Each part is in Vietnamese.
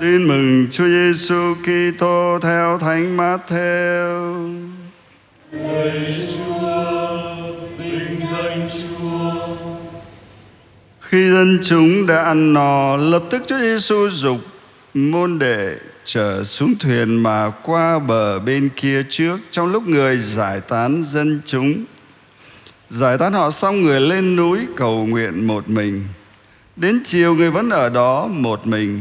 Tin mừng Chúa Giêsu Kitô theo Thánh Matthew. Khi dân chúng đã ăn no, lập tức Chúa Giêsu dục môn đệ trở xuống thuyền mà qua bờ bên kia trước trong lúc người giải tán dân chúng. Giải tán họ xong người lên núi cầu nguyện một mình. Đến chiều người vẫn ở đó một mình.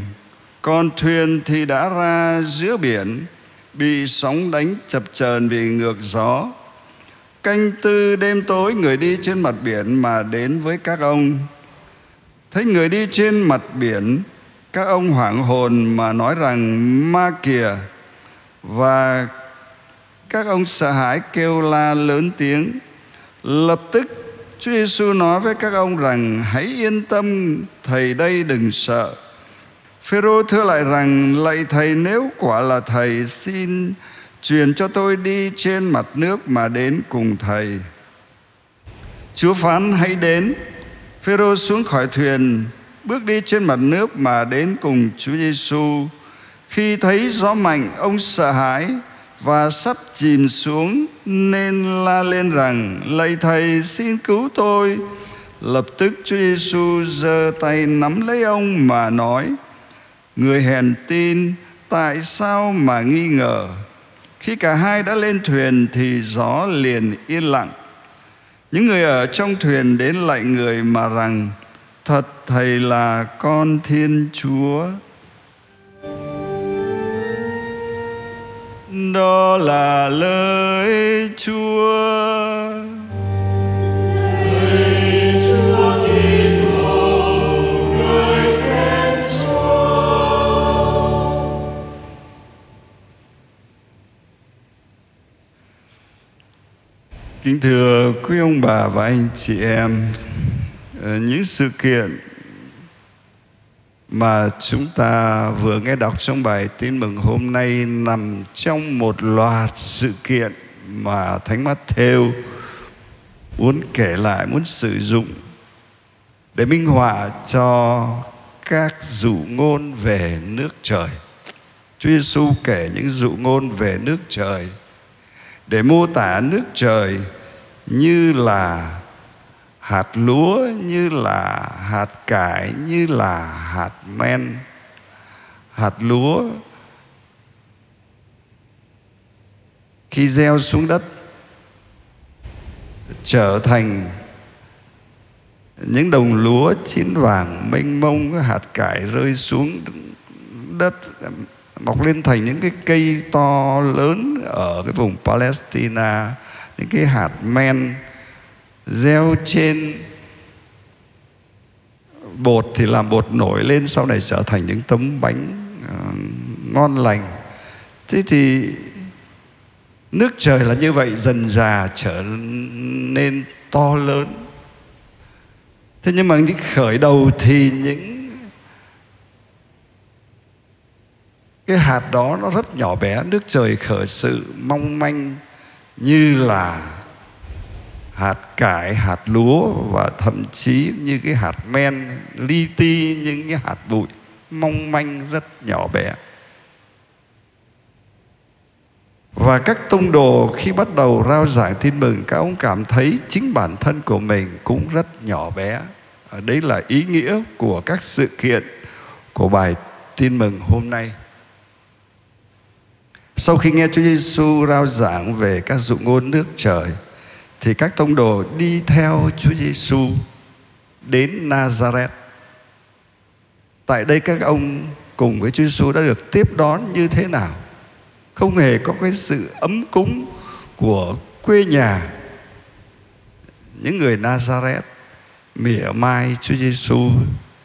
Còn thuyền thì đã ra giữa biển, bị sóng đánh chập chờn vì ngược gió. Canh tư đêm tối người đi trên mặt biển mà đến với các ông. Thấy người đi trên mặt biển, các ông hoảng hồn mà nói rằng ma kìa và các ông sợ hãi kêu la lớn tiếng lập tức Chúa Giêsu nói với các ông rằng hãy yên tâm thầy đây đừng sợ Phêrô thưa lại rằng lạy thầy nếu quả là thầy xin truyền cho tôi đi trên mặt nước mà đến cùng thầy Chúa phán hãy đến Phêrô xuống khỏi thuyền bước đi trên mặt nước mà đến cùng Chúa Giêsu. Khi thấy gió mạnh, ông sợ hãi và sắp chìm xuống nên la lên rằng: "Lạy thầy, xin cứu tôi!" Lập tức Chúa Giêsu giơ tay nắm lấy ông mà nói: "Người hèn tin, tại sao mà nghi ngờ?" Khi cả hai đã lên thuyền thì gió liền yên lặng. Những người ở trong thuyền đến lại người mà rằng: thật thầy là con thiên chúa đó là lời chúa Kính thưa quý ông bà và anh chị em ờ, những sự kiện mà chúng ta vừa nghe đọc trong bài tin mừng hôm nay nằm trong một loạt sự kiện mà Thánh Matthew muốn kể lại, muốn sử dụng để minh họa cho các dụ ngôn về nước trời. Chúa Giêsu kể những dụ ngôn về nước trời để mô tả nước trời như là hạt lúa, như là hạt cải, như là hạt men. Hạt lúa, khi gieo xuống đất, trở thành những đồng lúa chín vàng mênh mông hạt cải rơi xuống đất, mọc lên thành những cái cây to lớn ở cái vùng Palestine những cái hạt men gieo trên bột thì làm bột nổi lên sau này trở thành những tấm bánh uh, ngon lành. Thế thì nước trời là như vậy dần già trở nên to lớn. Thế nhưng mà những khởi đầu thì những cái hạt đó nó rất nhỏ bé. Nước trời khởi sự mong manh như là hạt cải, hạt lúa và thậm chí như cái hạt men, li ti, những cái hạt bụi mong manh rất nhỏ bé. Và các tông đồ khi bắt đầu rao giải tin mừng, các ông cảm thấy chính bản thân của mình cũng rất nhỏ bé. Ở đấy là ý nghĩa của các sự kiện của bài tin mừng hôm nay sau khi nghe Chúa Giêsu rao giảng về các dụ ngôn nước trời thì các tông đồ đi theo Chúa Giêsu đến Nazareth. Tại đây các ông cùng với Chúa Giêsu đã được tiếp đón như thế nào? Không hề có cái sự ấm cúng của quê nhà. Những người Nazareth mỉa mai Chúa Giêsu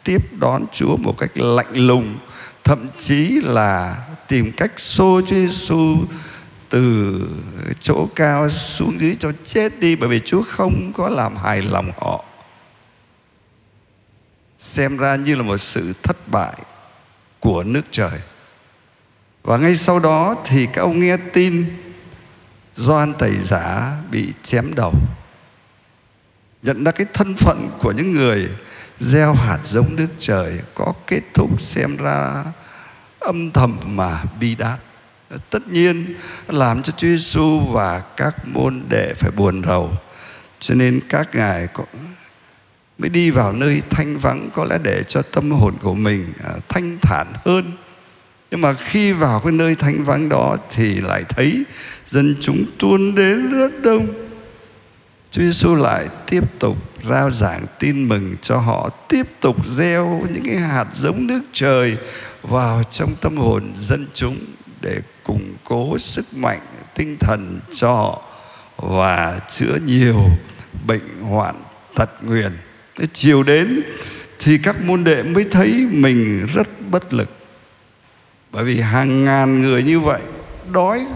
tiếp đón Chúa một cách lạnh lùng, thậm chí là tìm cách xô Chúa Giêsu từ chỗ cao xuống dưới cho chết đi, bởi vì Chúa không có làm hài lòng họ. Xem ra như là một sự thất bại của nước trời. Và ngay sau đó thì các ông nghe tin Doan Tẩy Giả bị chém đầu. Nhận ra cái thân phận của những người gieo hạt giống nước trời có kết thúc xem ra âm thầm mà bi đát. Tất nhiên làm cho Chúa Giêsu và các môn đệ phải buồn rầu. Cho nên các ngài có mới đi vào nơi thanh vắng có lẽ để cho tâm hồn của mình à, thanh thản hơn. Nhưng mà khi vào cái nơi thanh vắng đó thì lại thấy dân chúng tuôn đến rất đông. Chúa Giêsu lại tiếp tục rao giảng tin mừng cho họ tiếp tục gieo những cái hạt giống nước trời vào trong tâm hồn dân chúng để củng cố sức mạnh tinh thần cho họ và chữa nhiều bệnh hoạn tật nguyền. Chiều đến thì các môn đệ mới thấy mình rất bất lực. Bởi vì hàng ngàn người như vậy đói,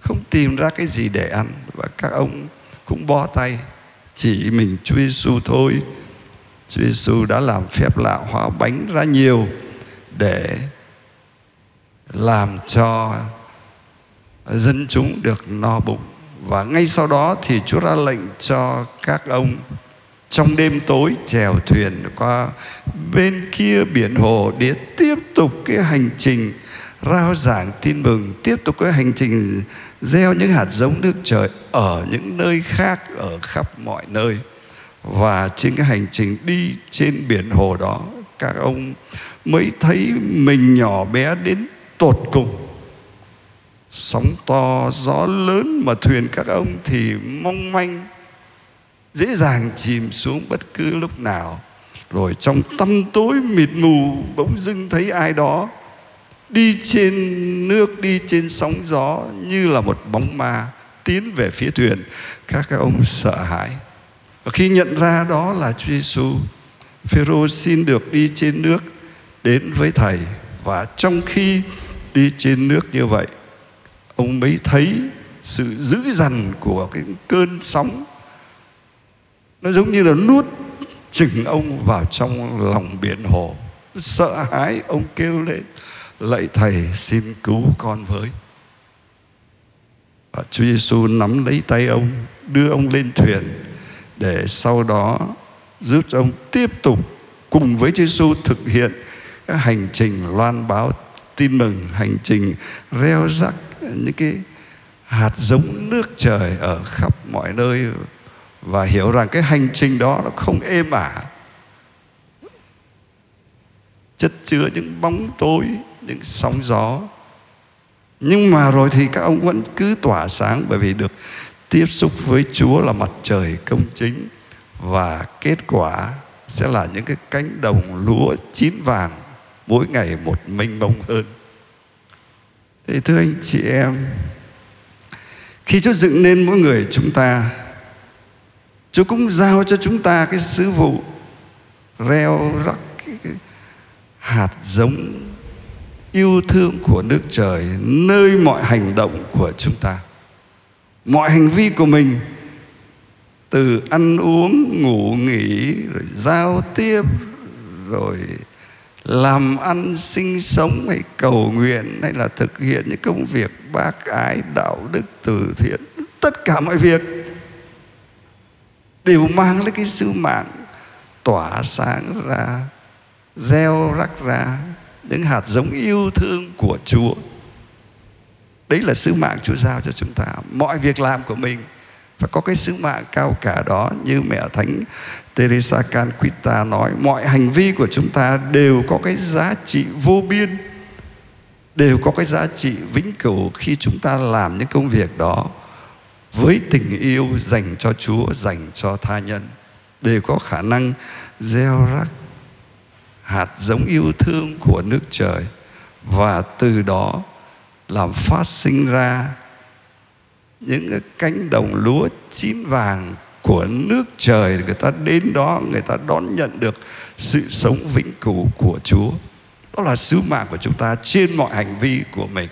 không tìm ra cái gì để ăn và các ông cũng bó tay chỉ mình Chúa Giêsu thôi. Chúa Giêsu đã làm phép lạ hóa bánh ra nhiều để làm cho dân chúng được no bụng. Và ngay sau đó thì Chúa ra lệnh cho các ông trong đêm tối chèo thuyền qua bên kia biển hồ để tiếp tục cái hành trình, rao giảng tin mừng, tiếp tục cái hành trình gieo những hạt giống nước trời ở những nơi khác, ở khắp mọi nơi. Và trên cái hành trình đi trên biển hồ đó, các ông mới thấy mình nhỏ bé đến tột cùng. Sóng to, gió lớn mà thuyền các ông thì mong manh, dễ dàng chìm xuống bất cứ lúc nào. Rồi trong tăm tối mịt mù bỗng dưng thấy ai đó đi trên nước, đi trên sóng gió như là một bóng ma tiến về phía thuyền. Các các ông sợ hãi. Và khi nhận ra đó là Chúa Giêsu Phêrô xin được đi trên nước đến với thầy. Và trong khi đi trên nước như vậy, ông mới thấy sự dữ dằn của cái cơn sóng. Nó giống như là nuốt chừng ông vào trong lòng biển hồ. Sợ hãi, ông kêu lên lạy thầy, xin cứu con với. Và Chúa Giêsu nắm lấy tay ông, đưa ông lên thuyền, để sau đó giúp cho ông tiếp tục cùng với Chúa Giêsu thực hiện các hành trình loan báo, tin mừng, hành trình reo rắc, những cái hạt giống nước trời ở khắp mọi nơi, và hiểu rằng cái hành trình đó nó không êm ả. Chất chứa những bóng tối những sóng gió nhưng mà rồi thì các ông vẫn cứ tỏa sáng bởi vì được tiếp xúc với Chúa là mặt trời công chính và kết quả sẽ là những cái cánh đồng lúa chín vàng mỗi ngày một mênh mông hơn. Thế thưa anh chị em, khi Chúa dựng nên mỗi người chúng ta, Chúa cũng giao cho chúng ta cái sứ vụ reo rắc cái, cái hạt giống yêu thương của nước trời, nơi mọi hành động của chúng ta. Mọi hành vi của mình, từ ăn uống, ngủ nghỉ, rồi giao tiếp, rồi làm ăn, sinh sống, hay cầu nguyện, hay là thực hiện những công việc bác ái, đạo đức, từ thiện, tất cả mọi việc đều mang lấy cái sứ mạng tỏa sáng ra, gieo rắc ra những hạt giống yêu thương của Chúa. Đấy là sứ mạng Chúa giao cho chúng ta. Mọi việc làm của mình phải có cái sứ mạng cao cả đó như mẹ thánh Teresa Canquita nói mọi hành vi của chúng ta đều có cái giá trị vô biên đều có cái giá trị vĩnh cửu khi chúng ta làm những công việc đó với tình yêu dành cho Chúa, dành cho tha nhân đều có khả năng gieo rắc hạt giống yêu thương của nước trời, và từ đó làm phát sinh ra những cái cánh đồng lúa chín vàng của nước trời. Người ta đến đó, người ta đón nhận được sự sống vĩnh cửu của Chúa. Đó là sứ mạng của chúng ta trên mọi hành vi của mình.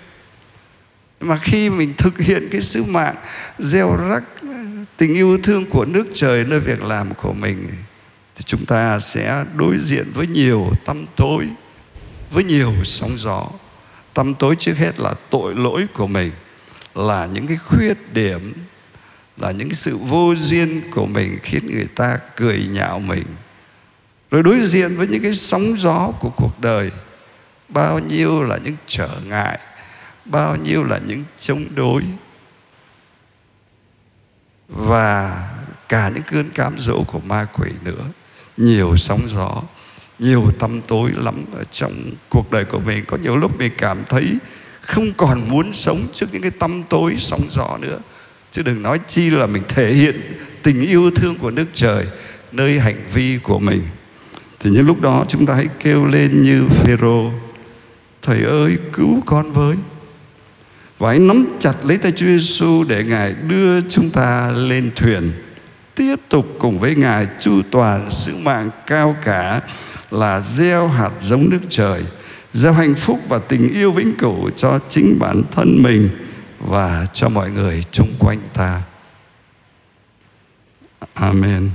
Mà khi mình thực hiện cái sứ mạng gieo rắc ờ, tình yêu thương của nước trời, nơi việc làm của mình thì chúng ta sẽ đối diện với nhiều tâm tối, với nhiều sóng gió. Tâm tối trước hết là tội lỗi của mình, là những cái khuyết điểm, là những cái sự vô duyên của mình khiến người ta cười nhạo mình. Rồi đối diện với những cái sóng gió của cuộc đời, bao nhiêu là những trở ngại, bao nhiêu là những chống đối. Và cả những cơn cám dỗ của ma quỷ nữa nhiều sóng gió, nhiều tâm tối lắm ở trong cuộc đời của mình. Có nhiều lúc mình cảm thấy không còn muốn sống trước những cái tâm tối, sóng gió nữa. Chứ đừng nói chi là mình thể hiện tình yêu thương của nước trời, nơi hành vi của mình. Thì những lúc đó chúng ta hãy kêu lên như Phêrô, thầy ơi, cứu con với. Và hãy nắm chặt lấy tay Chúa Giêsu để Ngài đưa chúng ta lên thuyền tiếp tục cùng với Ngài chu toàn sứ mạng cao cả là gieo hạt giống nước trời, gieo hạnh phúc và tình yêu vĩnh cửu cho chính bản thân mình và cho mọi người chung quanh ta. Amen.